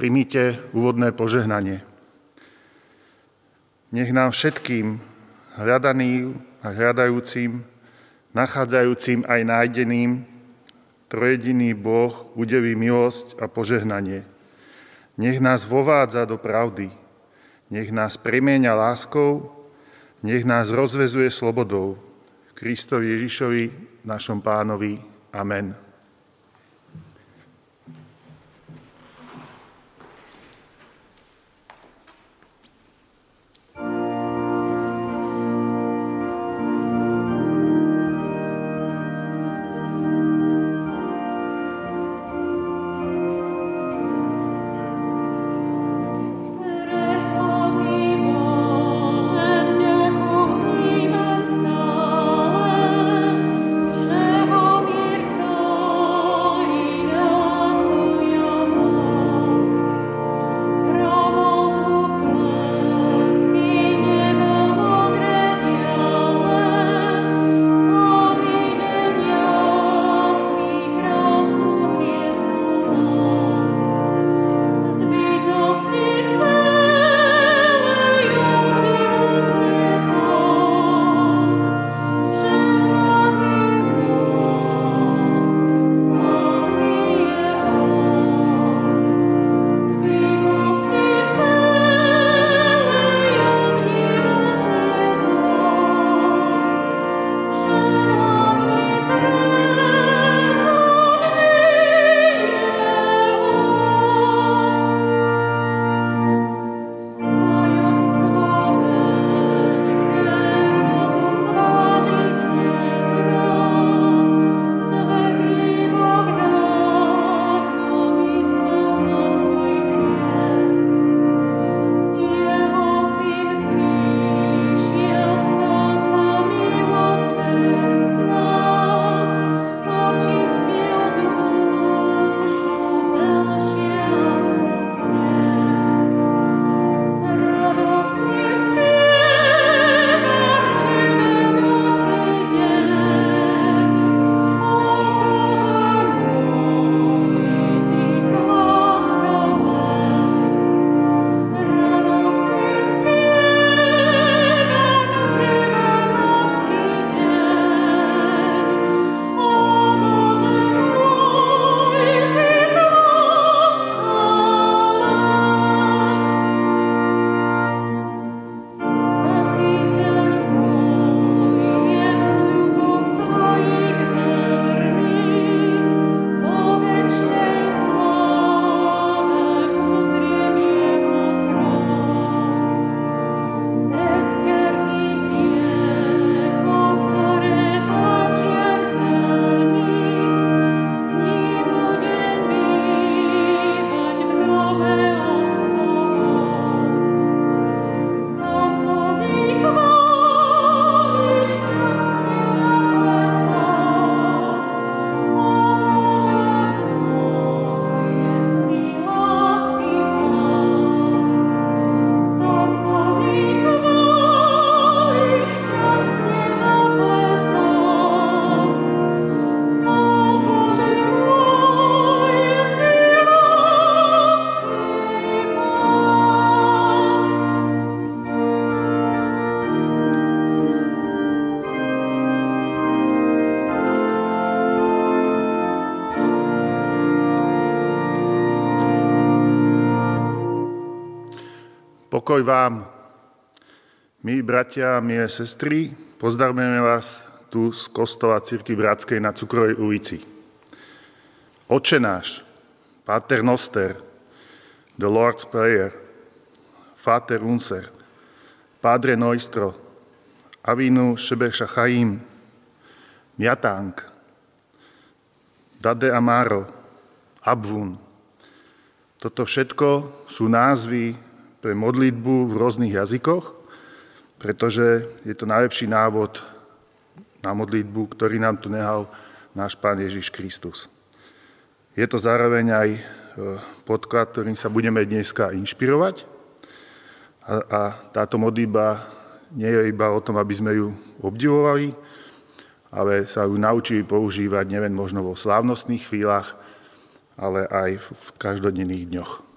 Primite úvodné požehnanie. Nech nám všetkým hľadaným a hľadajúcim, nachádzajúcim aj nájdeným, trojediný Boh udeví milosť a požehnanie. Nech nás vovádza do pravdy, nech nás premieňa láskou, nech nás rozvezuje slobodou. Kristovi Ježišovi, našom pánovi. Amen. Pokoj vám, milí bratia milé sestry, pozdravujeme vás tu z kostola Círky Bratskej na Cukrovej ulici. Oče náš, Pater Noster, The Lord's Prayer, Vater Unser, Padre Noistro, Avinu Sheber Shachaim, Miatank, Dade Amaro, Abvun. Toto všetko sú názvy pre modlitbu v rôznych jazykoch, pretože je to najlepší návod na modlitbu, ktorý nám tu nehal náš Pán Ježiš Kristus. Je to zároveň aj e, podklad, ktorým sa budeme dneska inšpirovať. A, a táto modlitba nie je iba o tom, aby sme ju obdivovali, ale sa ju naučili používať nielen možno vo slávnostných chvíľach, ale aj v každodenných dňoch.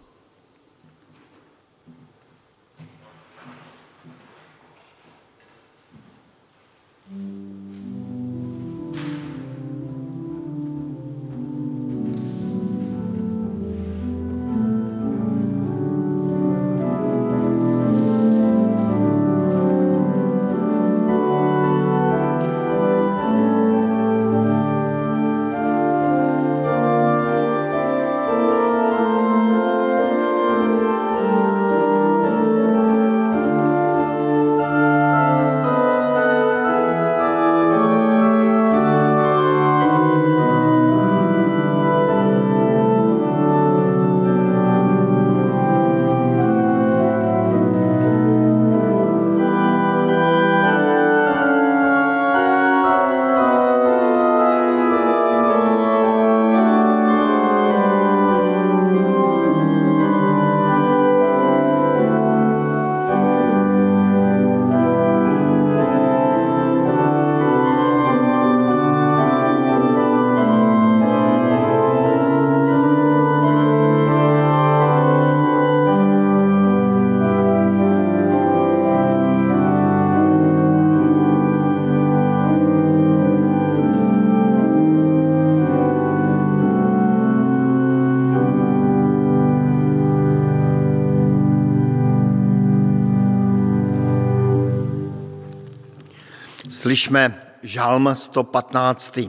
Slyšme žalm 115.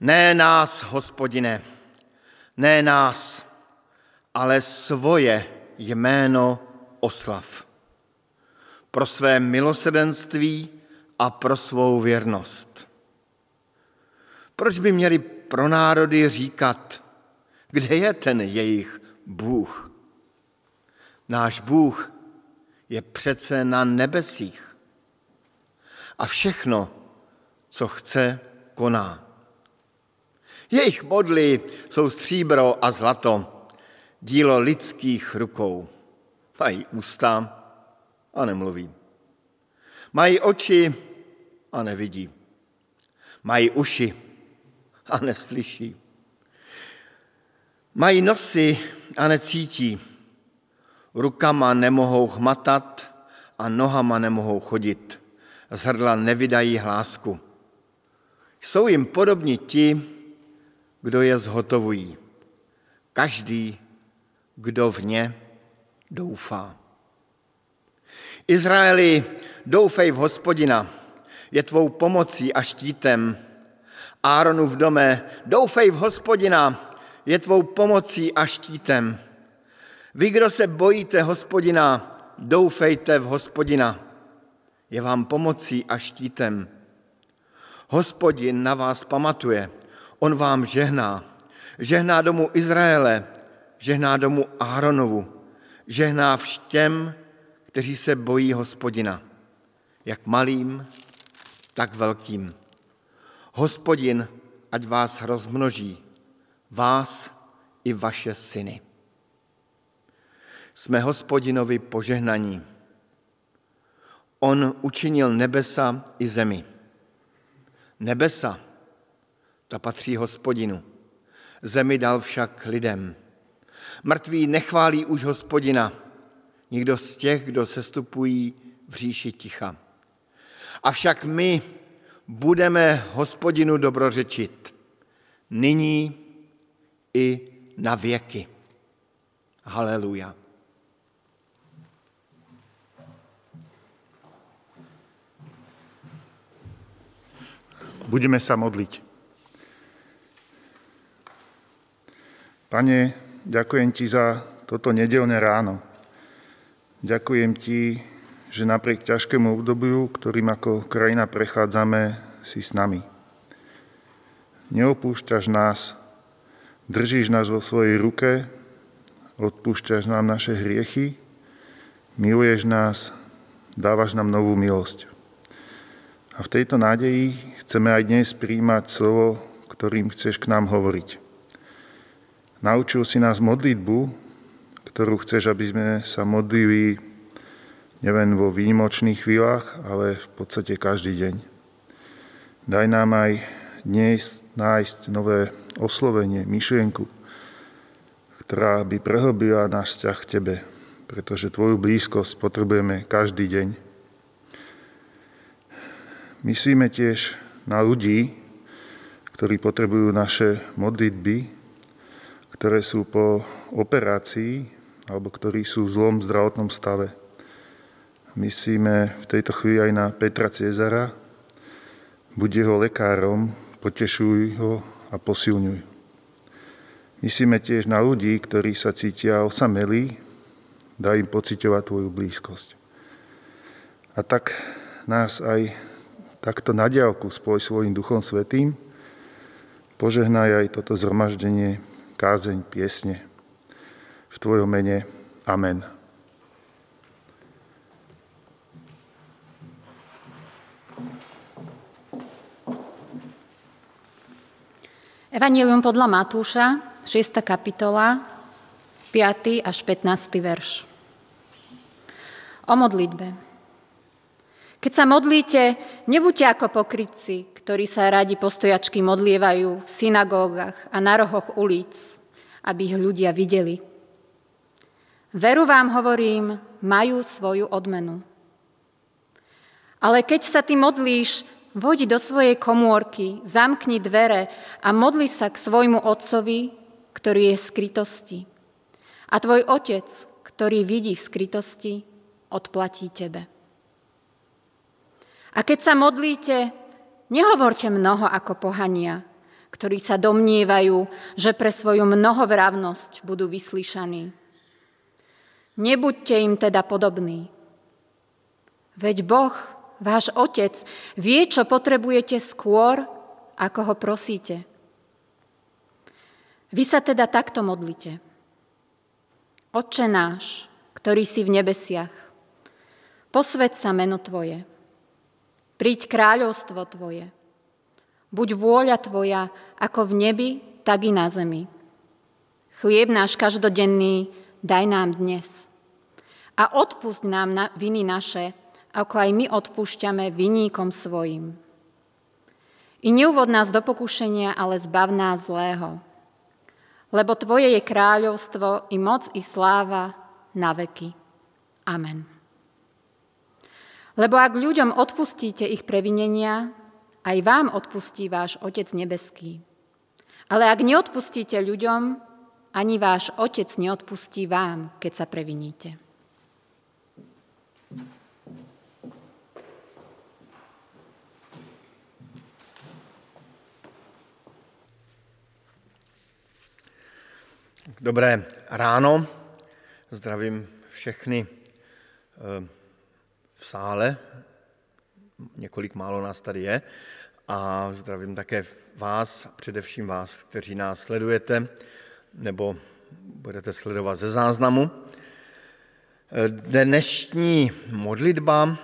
Ne nás, hospodine, ne nás, ale svoje jméno oslav. Pro své milosedenství a pro svou věrnost. Proč by měli pro národy říkat, kde je ten jejich Bůh? Náš Bůh je přece na nebesích a všechno, co chce, koná. Jejich modly jsou stříbro a zlato, dílo lidských rukou. Mají ústa a nemluví. Mají oči a nevidí. Mají uši a neslyší. Mají nosy a necítí. Rukama nemohou hmatat a nohama nemohou chodit. Z hrdla nevydají hlásku. Jsou jim podobni ti, kdo je zhotovují. Každý, kdo v ně doufá. Izraeli, doufej v hospodina, je tvou pomocí a štítem. Áronu v dome, doufej v hospodina, je tvou pomocí a štítem. Vy, kdo se bojíte hospodina, doufejte v hospodina. Je vám pomocí a štítem. Hospodin na vás pamatuje, on vám žehná. Žehná domu Izraele, žehná domu Áronovu, žehná vštěm, kteří se bojí hospodina, jak malým, tak velkým. Hospodin, ať vás rozmnoží, vás i vaše syny. Jsme hospodinovi požehnaní. On učinil nebesa i zemi. Nebesa, ta patří hospodinu. Zemi dal však lidem. Mrtví nechválí už hospodina, nikdo z těch, kdo sestupují v říši ticha. Avšak my budeme hospodinu dobrořečit nyní i na věky. Haleluja. Budeme sa modliť. Pane, ďakujem Ti za toto nedelné ráno. Ďakujem Ti, že napriek ťažkému obdobiu, ktorým ako krajina prechádzame, si s nami. Neopúšťaš nás, držíš nás vo svojej ruke, odpúšťaš nám naše hriechy, miluješ nás, dávaš nám novú milosť. A v tejto nádeji chceme aj dnes príjmať slovo, ktorým chceš k nám hovoriť. Naučil si nás modlitbu, ktorú chceš, aby sme sa modlili nielen vo výnimočných chvíľach, ale v podstate každý deň. Daj nám aj dnes nájsť nové oslovenie, myšlienku, ktorá by prehlbila náš vzťah k Tebe, pretože Tvoju blízkosť potrebujeme každý deň. Myslíme tiež na ľudí, ktorí potrebujú naše modlitby, ktoré sú po operácii alebo ktorí sú v zlom zdravotnom stave. Myslíme v tejto chvíli aj na Petra Cezara. Buď jeho lekárom, potešuj ho a posilňuj. Myslíme tiež na ľudí, ktorí sa cítia osamelí, daj im pocitovať Tvoju blízkosť. A tak nás aj takto na diálku spoj svojim Duchom Svetým, požehnaj aj toto zhromaždenie, kázeň, piesne. V Tvojom mene. Amen. Evangelium podľa Matúša, 6. kapitola, 5. až 15. verš. O modlitbe. Keď sa modlíte, nebuďte ako pokrytci, ktorí sa radi postojačky modlievajú v synagógach a na rohoch ulic, aby ich ľudia videli. Veru vám hovorím, majú svoju odmenu. Ale keď sa ty modlíš, voď do svojej komórky, zamkni dvere a modli sa k svojmu otcovi, ktorý je v skrytosti. A tvoj otec, ktorý vidí v skrytosti, odplatí tebe. A keď sa modlíte, nehovorte mnoho ako pohania, ktorí sa domnívajú, že pre svoju mnohovravnosť budú vyslyšaní. Nebuďte im teda podobní. Veď Boh, váš Otec, vie, čo potrebujete skôr, ako ho prosíte. Vy sa teda takto modlite. Otče náš, ktorý si v nebesiach, posved sa meno Tvoje, príď kráľovstvo Tvoje, buď vôľa Tvoja ako v nebi, tak i na zemi. Chlieb náš každodenný daj nám dnes. A odpust nám na viny naše, ako aj my odpúšťame viníkom svojim. I neuvod nás do pokušenia, ale zbav nás zlého. Lebo Tvoje je kráľovstvo i moc i sláva na veky. Amen. Lebo ak ľuďom odpustíte ich previnenia, aj vám odpustí váš Otec nebeský. Ale ak neodpustíte ľuďom, ani váš Otec neodpustí vám, keď sa previníte. Dobré ráno, zdravím všechny eh, v sále, několik málo nás tady je, a zdravím také vás, především vás, kteří nás sledujete nebo budete sledovat ze záznamu. Dnešní modlitba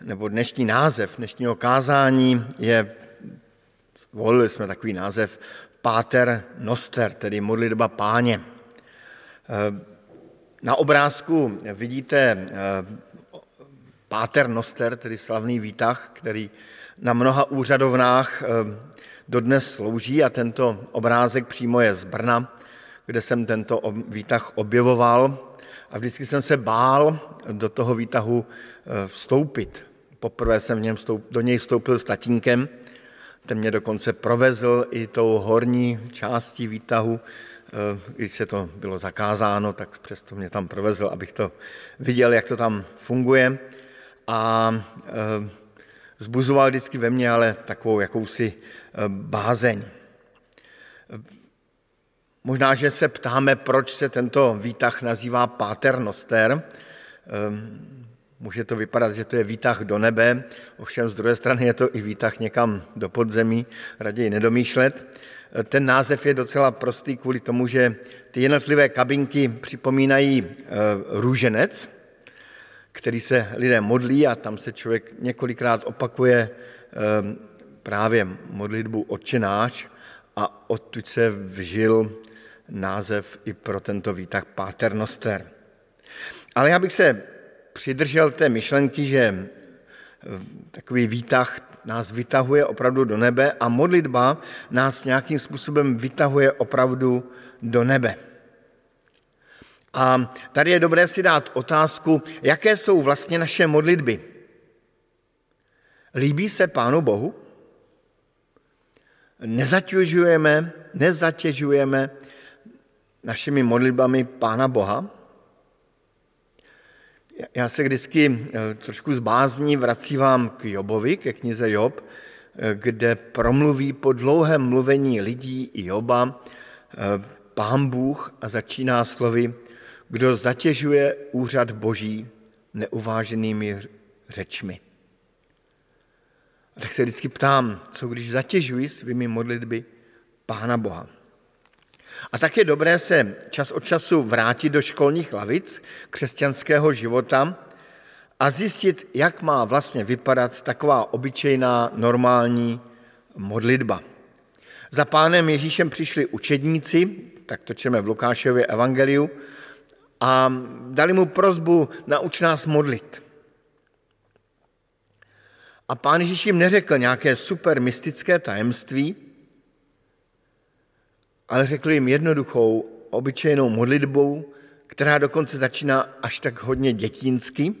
nebo dnešní název dnešního kázání je, volili jsme takový název, Páter Noster, tedy modlitba páně. Na obrázku vidíte eh, Páter Noster, tedy slavný výtah, který na mnoha úřadovnách eh, dodnes slouží a tento obrázek přímo je z Brna, kde jsem tento výtah objevoval a vždycky jsem se bál do toho výtahu vstoupit. Poprvé jsem v něm vstoup, do něj vstoupil s tatínkem, ten mě dokonce provezl i tou horní částí výtahu, eh, když se to bylo zakázáno, tak přesto mě tam provezl, abych to viděl, jak to tam funguje. A eh, zbuzoval vždycky ve mně ale takovou jakousi eh, bázeň. Možná, že se ptáme, proč se tento výtah nazývá Paternoster. Může to vypadat, že to je výtah do nebe, ovšem z druhé strany je to i výtah někam do podzemí, raději nedomýšlet. Ten název je docela prostý kvůli tomu, že ty jednotlivé kabinky připomínají eh, růženec, který se lidé modlí a tam se člověk několikrát opakuje eh, právě modlitbu Otčenáš a odtud se vžil název i pro tento výtah Paternoster. Ale já bych se přidržel té myšlenky, že eh, takový výtah nás vytahuje opravdu do nebe a modlitba nás nějakým způsobem vytahuje opravdu do nebe. A tady je dobré si dát otázku, jaké jsou vlastně naše modlitby. Líbí se Pánu Bohu? Nezatěžujeme, nezatěžujeme našimi modlitbami Pána Boha? Já se vždycky eh, trošku zbázní vracívám k Jobovi, ke knize Job, eh, kde promluví po dlouhém mluvení lidí i Joba eh, pán Bůh a začíná slovy, kdo zatěžuje úřad boží neuváženými řečmi. A tak se vždycky ptám, co když zatěžuji svými modlitby Pána Boha. A tak je dobré se čas od času vrátit do školních lavic křesťanského života a zjistit, jak má vlastně vypadat taková obyčejná normální modlitba. Za pánem Ježíšem přišli učedníci, tak to čeme v Lukášově evangeliu, a dali mu prozbu, nauč nás modlit. A pán Ježíš jim neřekl nějaké super mystické tajemství, ale řekl jim jednoduchou, obyčejnou modlitbou, která dokonce začíná až tak hodně dětínsky,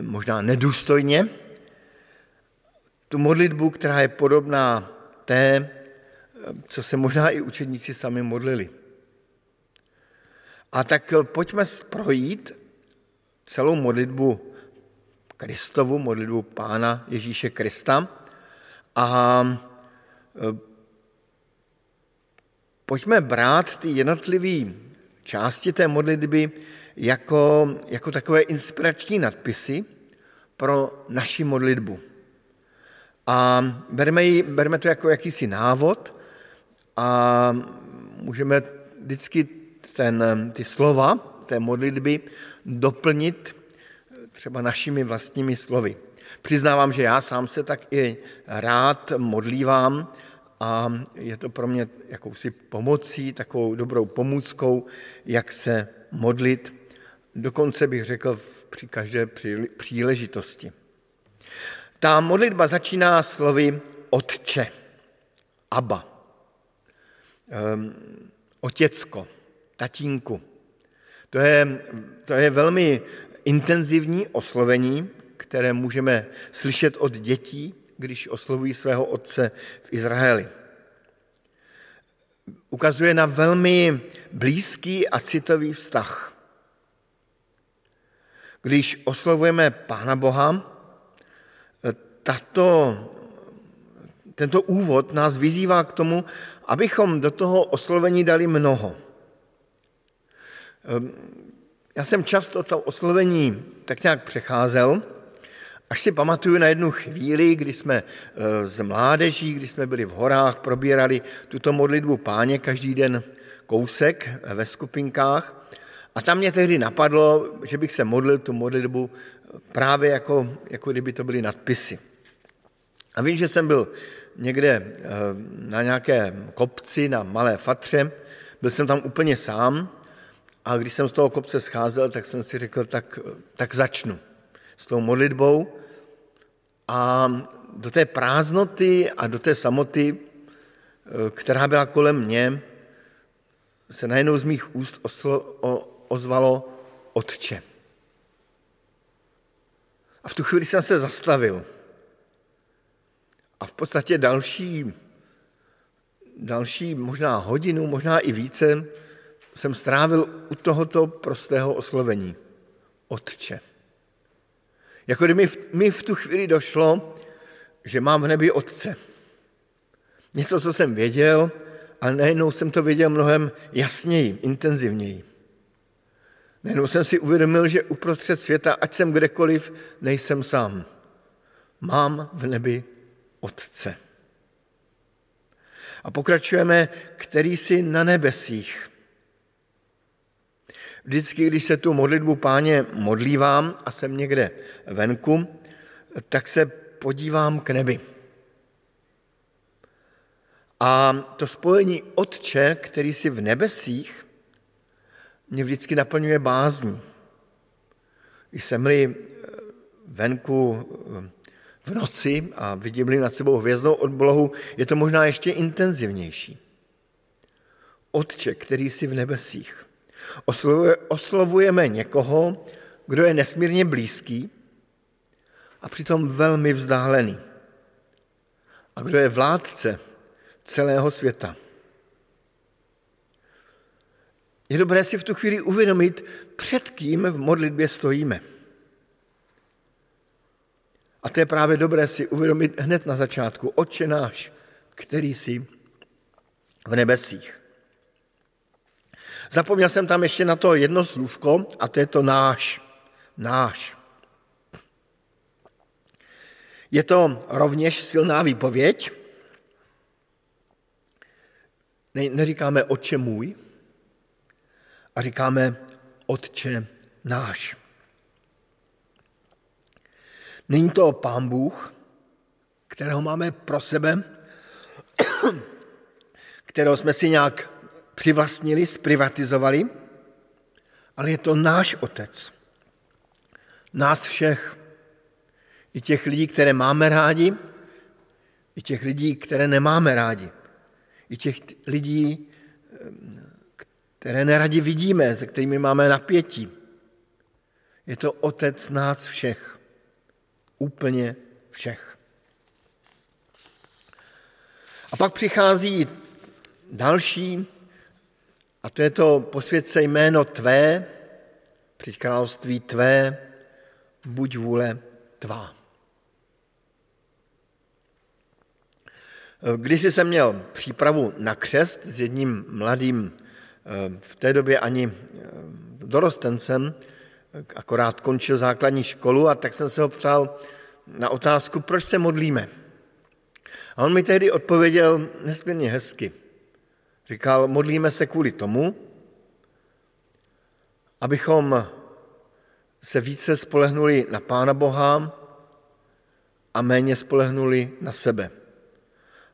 možná nedůstojně. Tu modlitbu, která je podobná té, co se možná i učedníci sami modlili. A tak eh, pojďme projít celou modlitbu Kristovu, modlitbu Pána Ježíše Krista. A e, pojďme brát ty jednotlivé části té modlitby jako, jako takové inspirační nadpisy pro naši modlitbu. A bereme, ji, bereme to jako jakýsi návod a můžeme vždycky ten, ty slova té modlitby doplnit třeba našimi vlastními slovy. Přiznávám, že já sám se tak i rád modlívám a je to pro mě jakousi pomocí, takovou dobrou pomůckou, jak se modlit. Dokonce bych řekl při každé příležitosti. Ta modlitba začíná slovy Otče, Abba, Otěcko, Tatínku. To je, to je velmi intenzivní oslovení, které můžeme slyšet od dětí, když oslovují svého otce v Izraeli. Ukazuje na velmi blízký a citový vztah. Když oslovujeme Pána Boha, tato, tento úvod nás vyzývá k tomu, abychom do toho oslovení dali mnoho. Ehm, já jsem často to oslovení tak nějak přecházel, až si pamatuju na jednu chvíli, kdy jsme e, z mládeží, kdy jsme byli v horách, probírali tuto modlitbu páně každý den kousek ve skupinkách. A tam mě tehdy napadlo, že bych se modlil tu modlitbu právě jako, jako kdyby to byly nadpisy. A vím, že jsem byl někde na nějakém kopci, na Malé Fatře, byl jsem tam úplně sám a když jsem z toho kopce scházel, tak jsem si řekl, tak, tak začnu s tou modlitbou a do té prázdnoty a do té samoty, eh, která byla kolem mě, se najednou z mých úst oslo, o, ozvalo Otče. A v tu chvíli jsem se zastavil. A v podstatě další, další možná hodinu, možná i více, jsem strávil u tohoto prostého oslovení. Otče. Jako kdyby mi v tu chvíli došlo, že mám v nebi Otce. Něco, co jsem věděl, ale najednou jsem to věděl mnohem jasněji, intenzivněji. Najednou jsem si uvědomil, že uprostřed světa, ať jsem kdekoliv, nejsem sám. Mám v nebi Otce. A pokračujeme, který jsi na nebesích. Vždycky, když se tu modlitbu páně modlívám a jsem někde venku, tak se podívám k nebi. A to spojení Otče, který si v nebesích, mě vždycky naplňuje bázní. Jsem-li venku v noci a vidím-li nad sebou hvězdnou odblohu, je to možná ještě intenzivnější. Otče, který si v nebesích. Oslovujeme někoho, kdo je nesmírně blízký a přitom velmi vzdálený. A kdo je vládce celého světa. Je dobré si v tu chvíli uvědomit, před kým v modlitbě stojíme. A to je právě dobré si uvědomit hned na začátku. Oče náš, který jsi v nebesích. Zapomněl jsem tam ještě na to jedno slůvko a to je to náš. Náš. Je to rovněž silná výpověď. Ne, neříkáme oče můj, a říkáme otče náš. Není to pán Bůh, kterého máme pro sebe, kterého jsme si nějak přivlastnili, zprivatizovali, ale je to náš otec. Nás všech. I těch lidí, které máme rádi, i těch lidí, které nemáme rádi. I těch lidí, které neradi vidíme, se kterými máme napětí. Je to otec nás všech. Úplně všech. A pak přichází další a to je to posvědce jméno tvé, při království tvé, buď vůle tvá. Když jsem měl přípravu na křest s jedním mladým, v té době ani dorostencem, akorát končil základní školu a tak jsem se ho ptal na otázku, proč se modlíme. A on mi tehdy odpověděl nesmírně hezky. Říkal, modlíme se kvůli tomu, abychom se více spolehnuli na Pána Boha a méně spolehnuli na sebe.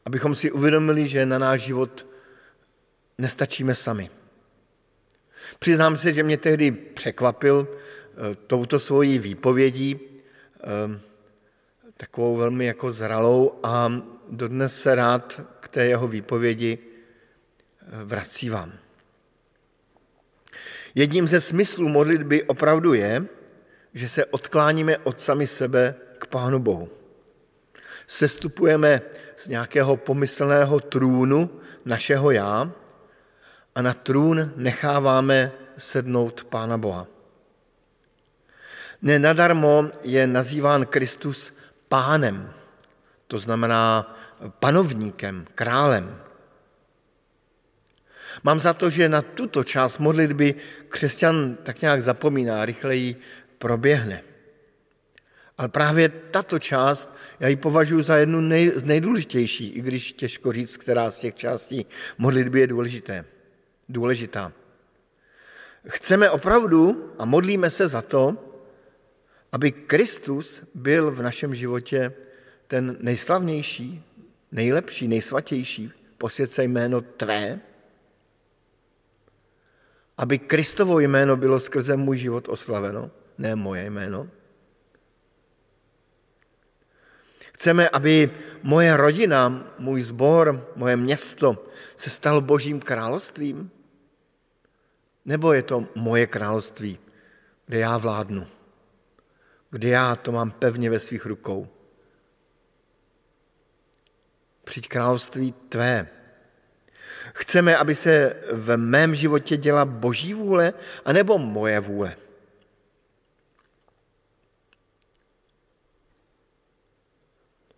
Abychom si uvědomili, že na náš život nestačíme sami. Přiznám se, že mě tehdy překvapil eh, touto svojí výpovědí, eh, takovou velmi jako zralou a dodnes se rád k té jeho výpovědi vrací vám. Jedním ze smyslů modlitby opravdu je, že se odkláníme od sami sebe k Pánu Bohu. Sestupujeme z nějakého pomyslného trůnu našeho já a na trůn necháváme sednout Pána Boha. Nenadarmo je nazýván Kristus pánem, to znamená panovníkem, králem. Mám za to, že na tuto část modlitby křesťan tak nějak zapomíná, rychleji proběhne. Ale právě tato část, já ji považuji za jednu nej, z nejdůležitější, i když těžko říct, která z těch částí modlitby je důležité, důležitá. Chceme opravdu a modlíme se za to, aby Kristus byl v našem životě ten nejslavnější, nejlepší, nejsvatější, posvěd jméno Tvé, aby Kristovo jméno bylo skrze můj život oslaveno, ne moje jméno. Chceme, aby moje rodina, můj sbor, moje město se stalo božím královstvím? Nebo je to moje království, kde já vládnu, kde já to mám pevně ve svých rukou? Přijď království tvé. Chceme, aby se v mém životě děla boží vůle, anebo moje vůle?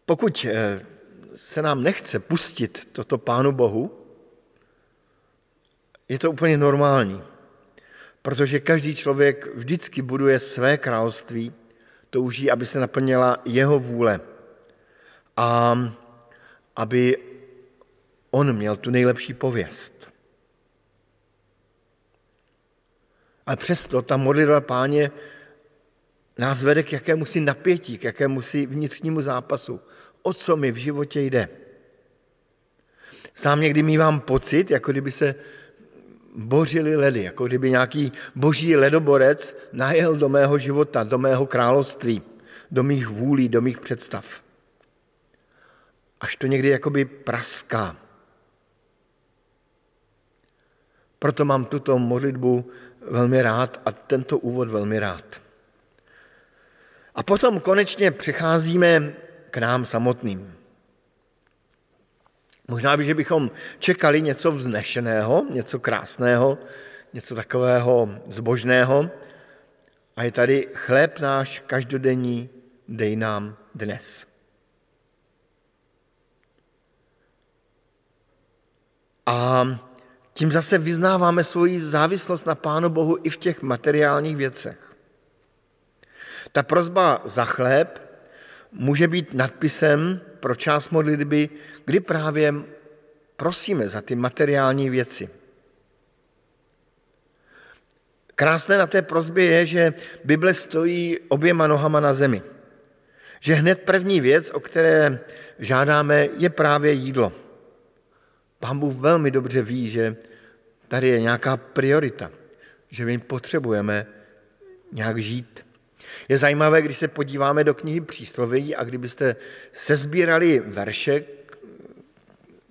Pokud eh, se nám nechce pustit toto Pánu Bohu, je to úplně normální, protože každý člověk vždycky buduje své království, touží, aby se naplnila jeho vůle a aby on měl tu nejlepší pověst. Ale přesto ta modlitba páně nás vede k jakému si napětí, k jakému si vnitřnímu zápasu. O co mi v životě jde? Sám někdy mývám pocit, jako kdyby se bořili ledy, jako kdyby nějaký boží ledoborec najel do mého života, do mého království, do mých vůlí, do mých představ. Až to někdy jakoby praská. Proto mám tuto modlitbu velmi rád a tento úvod velmi rád. A potom konečně přecházíme k nám samotným. Možná by, že bychom čekali něco vznešeného, něco krásného, něco takového zbožného. A je tady chléb náš každodenní, dej nám dnes. A tím zase vyznáváme svoji závislost na Pánu Bohu i v těch materiálních věcech. Ta prozba za chléb může být nadpisem pro část modlitby, kdy právě prosíme za ty materiální věci. Krásné na té prozbě je, že Bible stojí oběma nohama na zemi. Že hned první věc, o které žádáme, je právě jídlo. Pán Bůh velmi dobře ví, že tady je nějaká priorita, že my potřebujeme nějak žít. Je zajímavé, když se podíváme do knihy Přísloví a kdybyste sezbírali verše,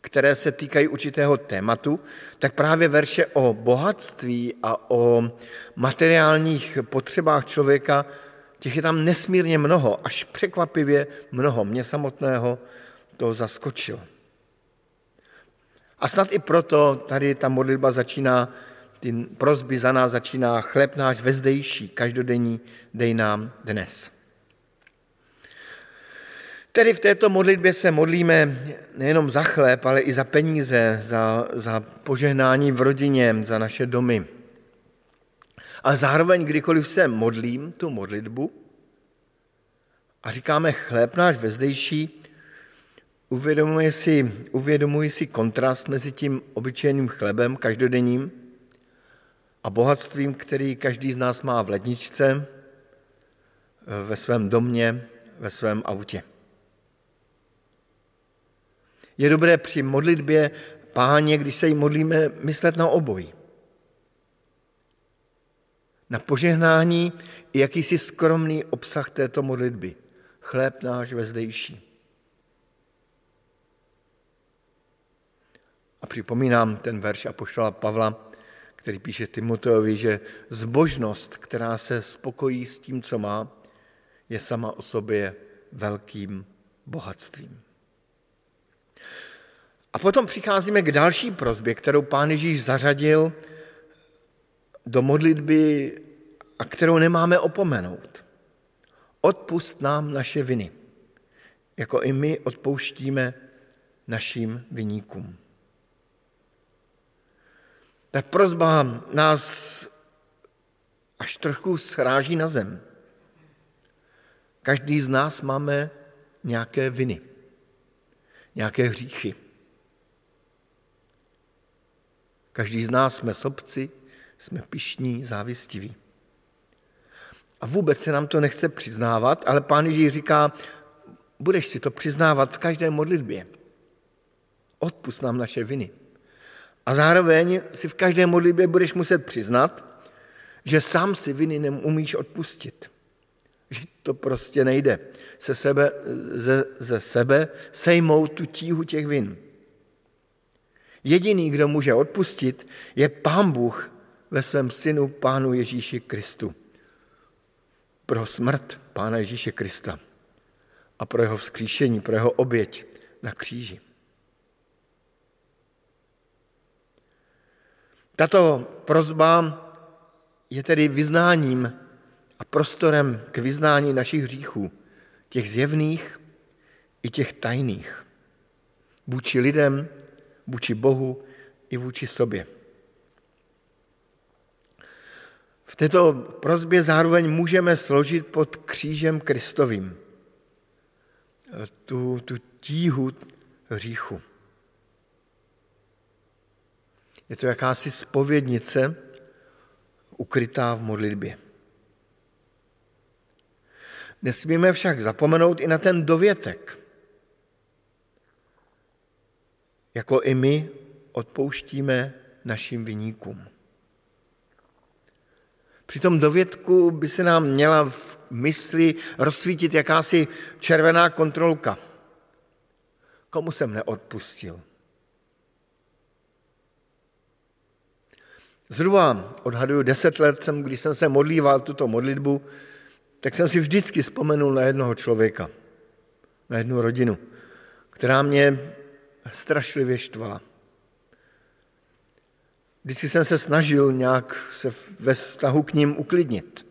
které se týkají určitého tématu, tak právě verše o bohatství a o materiálních potřebách člověka, těch je tam nesmírně mnoho, až překvapivě mnoho. Mě samotného to zaskočilo. A snad i proto tady ta modlitba začíná, ty prozby za nás začíná chleb náš vezdejší, každodenní, dej nám dnes. Tedy v této modlitbě se modlíme nejenom za chléb, ale i za peníze, za, za požehnání v rodině, za naše domy. A zároveň, kdykoliv se modlím tu modlitbu a říkáme chléb náš vezdejší, uvědomuji si, uvědomuji si kontrast mezi tím obyčejným chlebem každodenním a bohatstvím, který každý z nás má v ledničce, ve svém domě, ve svém autě. Je dobré při modlitbě páně, když se jí modlíme, myslet na obojí. Na požehnání i jakýsi skromný obsah této modlitby. Chléb náš vezdejší. A připomínám ten verš Apoštola Pavla, který píše Timoteovi, že zbožnost, která se spokojí s tím, co má, je sama o sobě velkým bohatstvím. A potom přicházíme k další prozbě, kterou pán Ježíš zařadil do modlitby a kterou nemáme opomenout. Odpust nám naše viny, jako i my odpouštíme našim viníkům. Ta prozba nás až trochu sráží na zem. Každý z nás máme nějaké viny, nějaké hříchy. Každý z nás jsme sobci, jsme pišní, závistiví. A vůbec se nám to nechce přiznávat, ale pán Ježíš říká, budeš si to přiznávat v každé modlitbě. Odpust nám naše viny. A zároveň si v každé modlitbě budeš muset přiznat, že sám si viny neumíš odpustit. Že to prostě nejde. Se sebe, ze, ze sebe sejmout tu tíhu těch vin. Jediný, kdo může odpustit, je Pán Bůh ve svém synu Pánu Ježíši Kristu. Pro smrt Pána Ježíše Krista a pro jeho vzkříšení, pro jeho oběť na kříži. Tato prozba je tedy vyznáním a prostorem k vyznání našich hříchů, těch zjevných i těch tajných. Vůči lidem, vůči Bohu i vůči sobě. V této prozbě zároveň můžeme složit pod křížem Kristovým tu, tu tíhu hříchu. Je to jakási spovědnice ukrytá v modlitbě. Nesmíme však zapomenout i na ten dovětek. Jako i my odpouštíme našim vyníkům. Při tom dovědku by se nám měla v mysli rozsvítit jakási červená kontrolka. Komu jsem neodpustil? Zhruba odhaduju deset let, jsem, když jsem se modlíval tuto modlitbu, tak jsem si vždycky vzpomenul na jednoho člověka, na jednu rodinu, která mě strašlivě štvala. Vždycky jsem se snažil nějak se ve vztahu k ním uklidnit.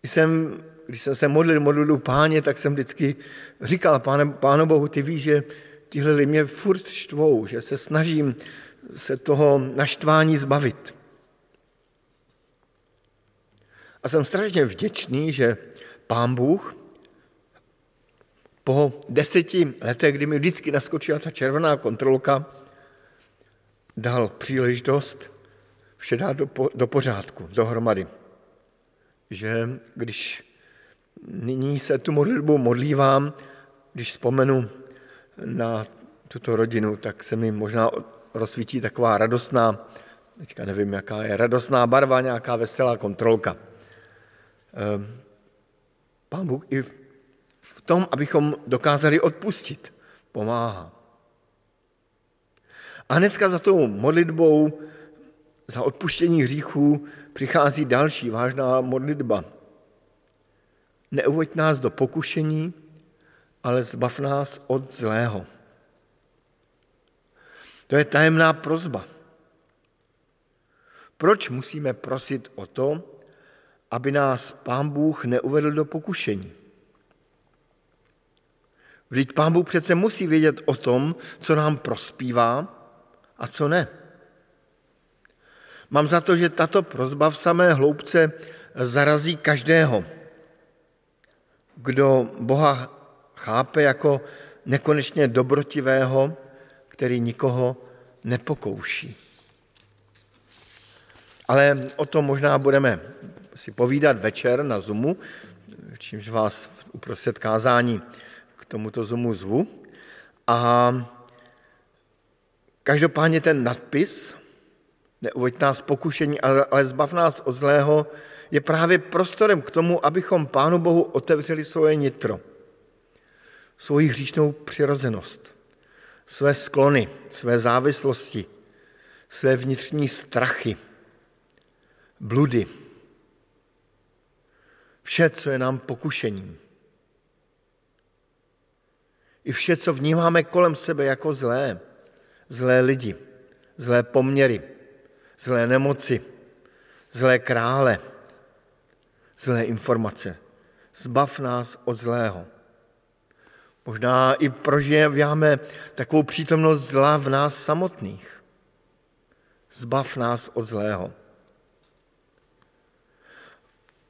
Když jsem, když jsem se modlil modlil páně, tak jsem vždycky říkal, páne, pánu Bohu, ty víš, že tyhle lidi mě furt štvou, že se snažím se toho naštvání zbavit. A jsem strašně vděčný, že pán Bůh po deseti letech, kdy mi vždycky naskočila ta červená kontrolka, dal příležitost vše dát do, do pořádku, dohromady. Že když nyní se tu modlitbu modlívám, když vzpomenu na tuto rodinu, tak se mi možná rozsvítí taková radostná, teďka nevím, jaká je, radostná barva, nějaká veselá kontrolka. Ehm, pán Bůh i v tom, abychom dokázali odpustit, pomáhá. A hnedka za tou modlitbou za odpuštění hříchů přichází další vážná modlitba. Neuveď nás do pokušení, ale zbav nás od zlého. To je tajemná prozba. Proč musíme prosit o to, aby nás Pán Bůh neuvedl do pokušení? Vždyť Pán Bůh přece musí vědět o tom, co nám prospívá a co ne. Mám za to, že tato prozba v samé hloubce zarazí každého, kdo Boha chápe jako nekonečně dobrotivého, který nikoho nepokouší. Ale o tom možná budeme si povídat večer na Zoomu, čímž vás uprostřed kázání k tomuto Zoomu zvu. A každopádně ten nadpis, neuveď nás pokušení, ale zbav nás od zlého, je právě prostorem k tomu, abychom Pánu Bohu otevřeli svoje nitro, svoji hříšnou přirozenost, své sklony, své závislosti, své vnitřní strachy, bludy, vše, co je nám pokušením. I vše, co vnímáme kolem sebe jako zlé, zlé lidi, zlé poměry, zlé nemoci, zlé krále, zlé informace. Zbav nás od zlého. Možná i prožíváme takovou přítomnost zla v nás samotných. Zbav nás od zlého.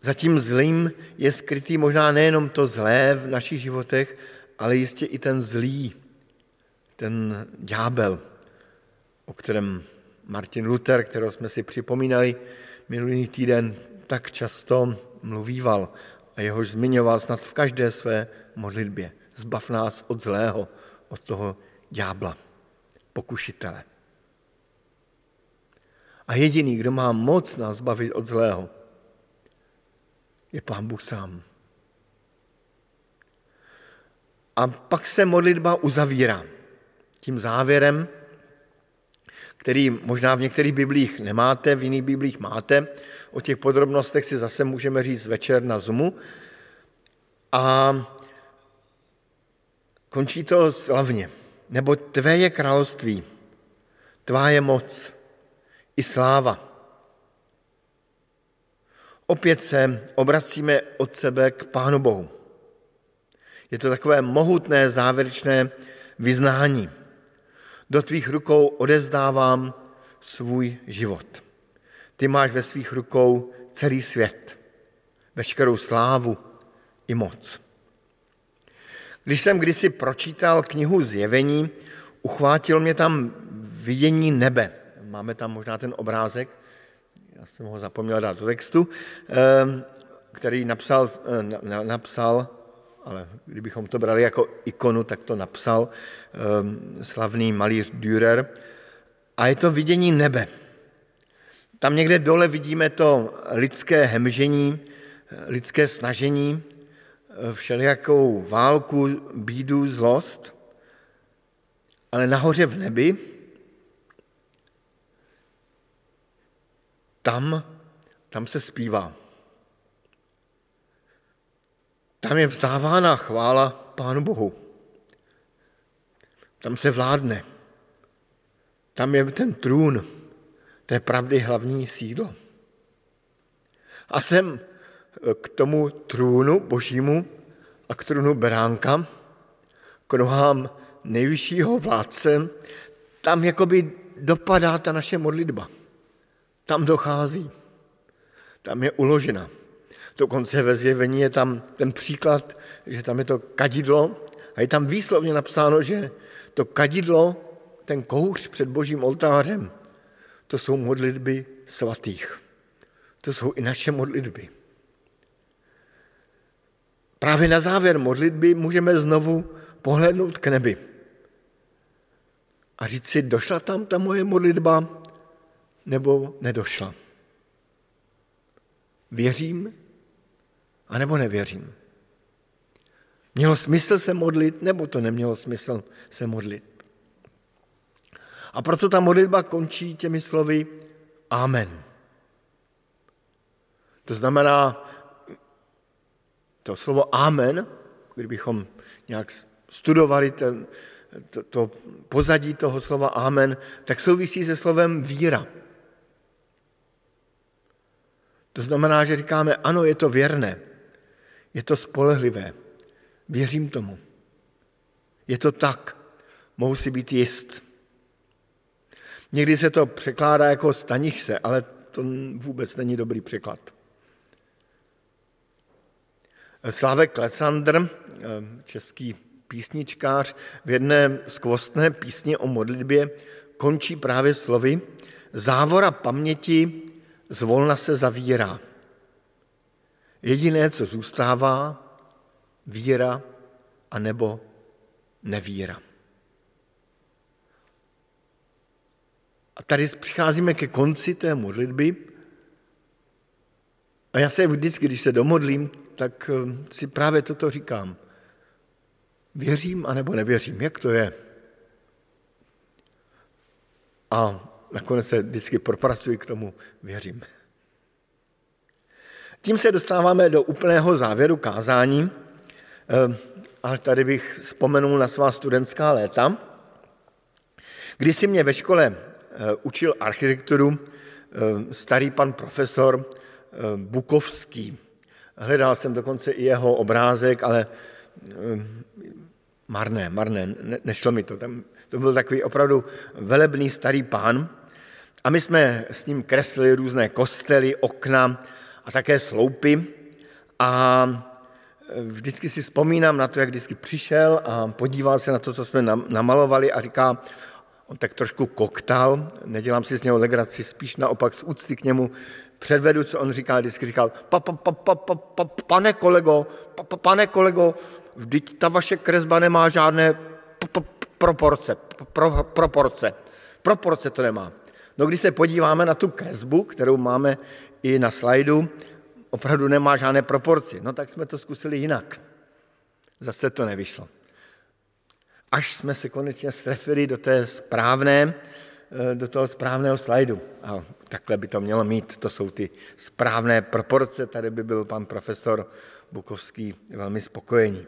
Zatím zlým je skrytý možná nejenom to zlé v našich životech, ale jistě i ten zlý, ten ďábel, o kterém Martin Luther, kterého jsme si připomínali minulý týden, tak často mluvíval a jehož zmiňoval snad v každé své modlitbě. Zbav nás od zlého, od toho ďábla, pokušitele. A jediný, kdo má moc nás zbavit od zlého, je Pán Bůh sám. A pak se modlitba uzavírá tím závěrem, který možná v některých biblích nemáte, v jiných biblích máte. O těch podrobnostech si zase můžeme říct večer na Zoomu. A končí to slavně. Nebo tvé je království, tvá je moc i sláva Opět se obracíme od sebe k Pánu Bohu. Je to takové mohutné závěrečné vyznání. Do tvých rukou odezdávám svůj život. Ty máš ve svých rukou celý svět, veškerou slávu i moc. Když jsem kdysi pročítal knihu Zjevení, uchvátilo mě tam vidění nebe. Máme tam možná ten obrázek, já jsem ho zapomněl dát do textu, ehm, který napsal, eh, napsal ale kdybychom to brali jako ikonu, tak to napsal ehm, slavný malíř Dürer. A je to vidění nebe. Tam někde dole vidíme to lidské hemžení, lidské snažení, eh, všelijakou válku, bídu, zlost, ale nahoře v nebi tam, tam se zpívá. Tam je vzdávána chvála Pánu Bohu. Tam se vládne. Tam je ten trůn, té pravdy hlavní sídlo. A jsem k tomu trůnu božímu a k trůnu beránka, k nohám nejvyššího vládce, tam jakoby dopadá ta naše modlitba. Tam dochází. Tam je uložena. Dokonce ve zjevení je tam ten příklad, že tam je to kadidlo a je tam výslovně napsáno, že to kadidlo, ten kouř před božím oltářem, to jsou modlitby svatých. To jsou i naše modlitby. Právě na závěr modlitby můžeme znovu pohlednout k nebi a říct si, došla tam ta moje modlitba, nebo nedošla. Věřím, anebo nevěřím. Mělo smysl se modlit, nebo to nemělo smysl se modlit. A proto ta modlitba končí těmi slovy Amen. To znamená, to slovo Amen, kdybychom nějak studovali ten, to, to pozadí toho slova Amen, tak souvisí se slovem víra. To znamená, že říkáme, ano, je to věrné, je to spolehlivé, věřím tomu. Je to tak. Mohu si být jist. Někdy se to překládá jako staniš se, ale to vůbec není dobrý překlad. Slávek Klesandr, český písničkář, v jedné skvostné písni o modlitbě končí právě slovy Závora paměti zvolna se zavírá. Jediné, co zůstává, víra a nebo nevíra. A tady přicházíme ke konci té modlitby. A já se vždycky, když se domodlím, tak eh, si právě toto říkám. Věřím anebo nevěřím, jak to je? A nakonec se vždycky propracuji k tomu, věřím. Tím se dostáváme do úplného závěru kázání. Eh, a tady bych vzpomenul na svá studentská léta, kdy si mě ve škole Eh, učil architekturu starý pan profesor Bukovský. Hledal jsem dokonce i jeho obrázek, ale marné, marné, nešlo mi to. Tam, to byl takový opravdu velebný starý pán. A my jsme s ním kreslili různé kostely, okna a také sloupy. A vždycky si vzpomínám na to, jak vždycky přišel a podíval se na to, co jsme namalovali a říká, on tak trošku koktal, nedělám si z něho legraci, spíš naopak z úcty k němu předvedu, co on říkal, vždycky říkal, pa, pa, pa, pa, pa, pa, pane kolego, pa, pa, pane kolego, vždyť ta vaše kresba nemá žádné proporce, pro, proporce, proporce to nemá. No když se podíváme na tu kresbu, kterou máme i na slajdu, opravdu nemá žádné proporci. No tak jsme to zkusili jinak. Zase to nevyšlo až jsme se konečně strefili do té správné, do toho správného slajdu. A takhle by to mělo mít, to jsou ty správné proporce, tady by byl pan profesor Bukovský velmi spokojený.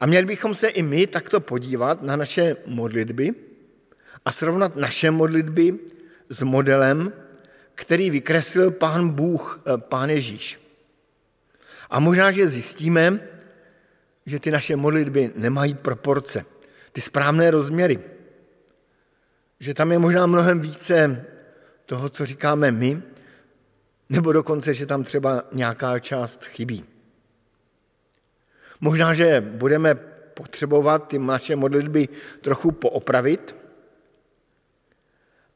A měli bychom se i my takto podívat na naše modlitby a srovnat naše modlitby s modelem, který vykreslil pán Bůh, eh, pán Ježíš. A možná, že zjistíme, že ty naše modlitby nemají proporce, ty správné rozměry. Že tam je možná mnohem více toho, co říkáme my, nebo dokonce, že tam třeba nějaká část chybí. Možná, že budeme potřebovat ty naše modlitby trochu poopravit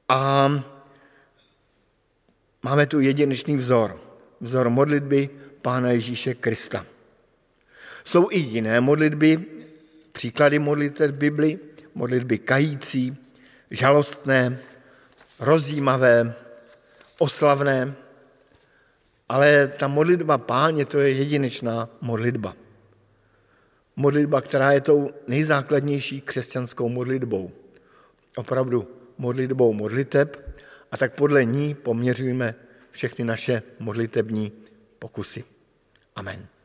a máme tu jedinečný vzor. Vzor modlitby Pána Ježíše Krista. Jsou i jiné modlitby, příklady modliteb v Bibli, modlitby kající, žalostné, rozjímavé, oslavné, ale ta modlitba páně, to je jedinečná modlitba. Modlitba, která je tou nejzákladnější křesťanskou modlitbou. Opravdu modlitbou modliteb a tak podle ní poměřujeme všechny naše modlitební pokusy. Amen.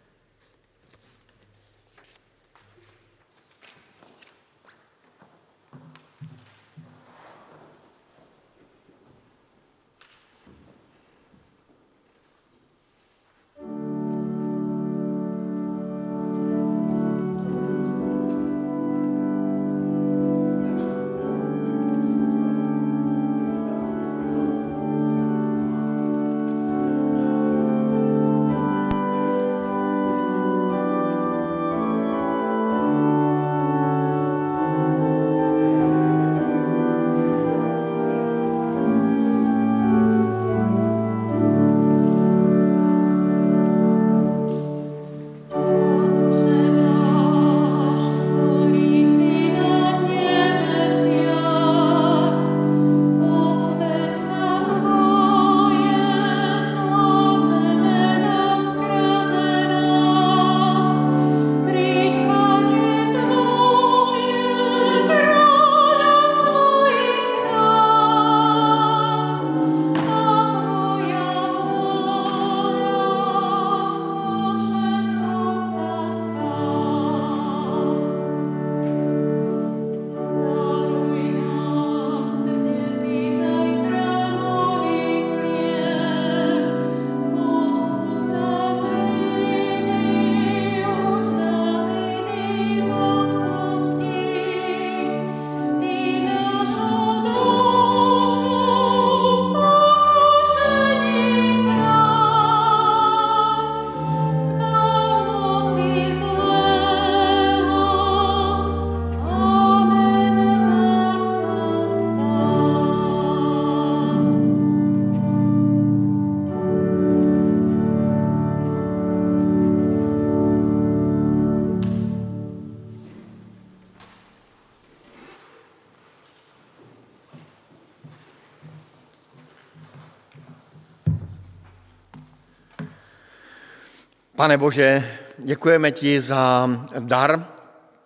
Pane Bože, děkujeme ti za dar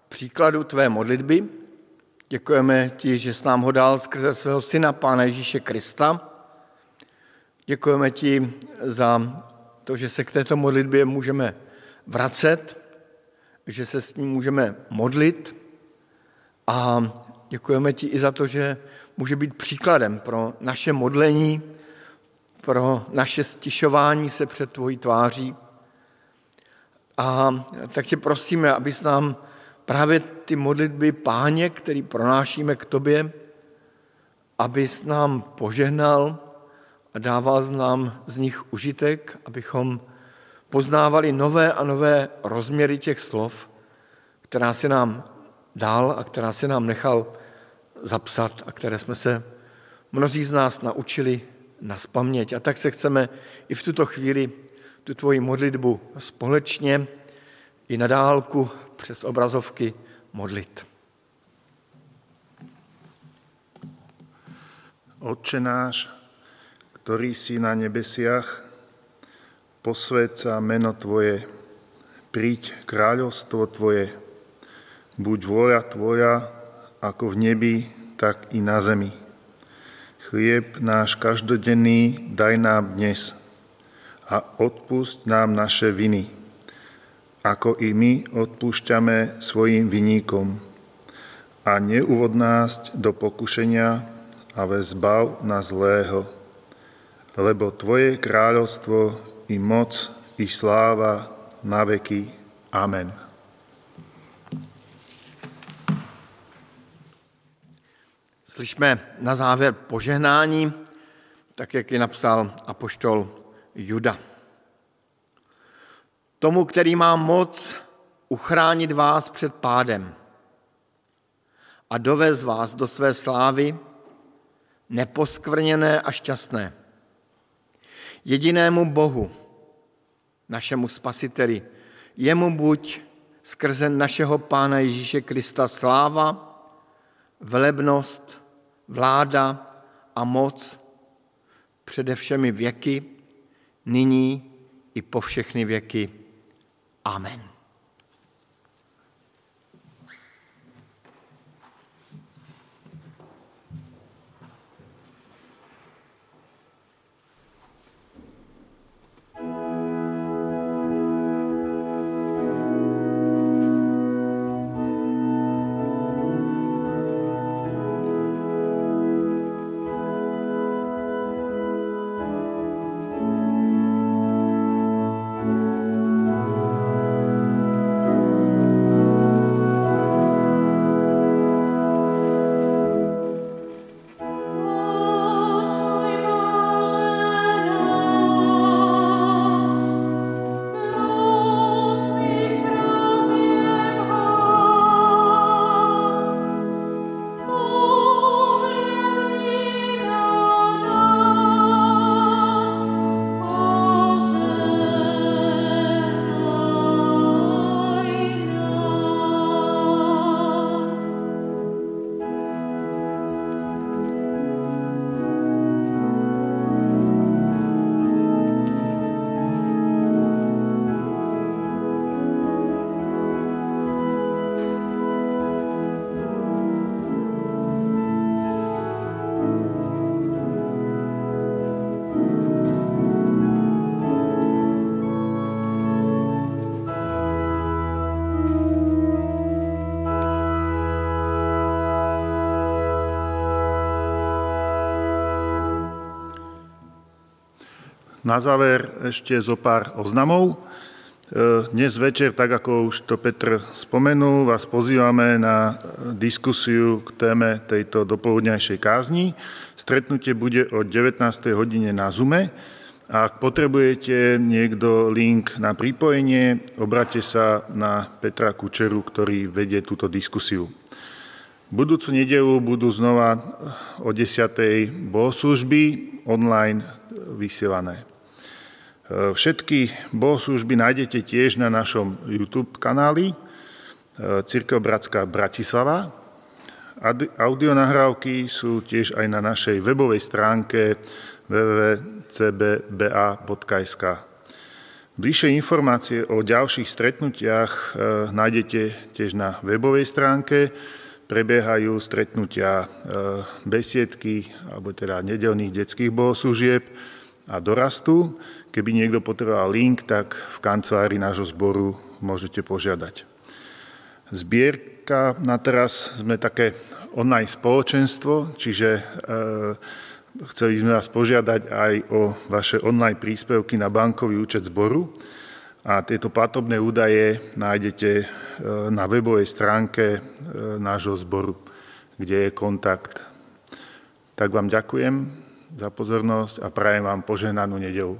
příkladu tvé modlitby. Děkujeme ti, že jsi nám ho dal skrze svého syna, Pána Ježíše Krista. Děkujeme ti za to, že se k této modlitbě můžeme vracet, že se s ním můžeme modlit a děkujeme ti i za to, že může být příkladem pro naše modlení, pro naše stišování se před tvojí tváří. A tak tě prosíme, abys nám právě ty modlitby páně, který pronášíme k tobě, abys nám požehnal a dával nám z nich užitek, abychom poznávali nové a nové rozměry těch slov, která si nám dal a která si nám nechal zapsat a které jsme se mnozí z nás naučili na spaměť. A tak se chceme i v tuto chvíli tu tvoji modlitbu společně i na dálku přes obrazovky modlit. Otče náš, ktorý si na nebesiach, posved sa meno Tvoje, príď kráľovstvo Tvoje, buď vôľa Tvoja, ako v nebi, tak i na zemi. Chlieb náš každodenný daj nám dnes a odpusť nám naše viny, ako i my odpúšťame svojim viníkom. A neuvod nás do pokušenia, ale zbav na zlého. Lebo Tvoje kráľovstvo i moc, i sláva na veky. Amen. Slyšme na závěr požehnání, tak jak ji napsal apoštol Juda. Tomu, který má moc uchránit vás před pádem a dovez vás do své slávy, neposkvrněné a šťastné. Jedinému Bohu, našemu spasiteli, jemu buď skrze našeho Pána Ježíše Krista sláva, velebnost, vláda a moc přede všemi věky, nyní i po všechny věky. Amen. Na záver ešte zo pár oznamov. E, dnes večer, tak ako už to Petr spomenul, vás pozývame na diskusiu k téme tejto dopoludňajšej kázni. Stretnutie bude o 19. hodine na Zume. Ak potrebujete niekto link na pripojenie, obrate sa na Petra Kučeru, ktorý vedie túto diskusiu. Budúcu nedelu budú znova o 10. bohoslužby online vysielané. Všetky bohoslužby nájdete tiež na našom YouTube kanáli Církev Bratská Bratislava. Audionahrávky sú tiež aj na našej webovej stránke www.cbba.sk. Bližšie informácie o ďalších stretnutiach e, nájdete tiež na webovej stránke. Prebiehajú stretnutia e, besiedky, alebo teda nedelných detských bohoslúžieb a dorastu. Keby niekto potreboval link, tak v kancelárii nášho zboru môžete požiadať. Zbierka na teraz sme také online spoločenstvo, čiže e, Chceli sme vás požiadať aj o vaše online príspevky na bankový účet zboru a tieto platobné údaje nájdete e, na webovej stránke e, nášho zboru, kde je kontakt. Tak vám ďakujem za pozornosť a prajem vám požehnanú nedelu.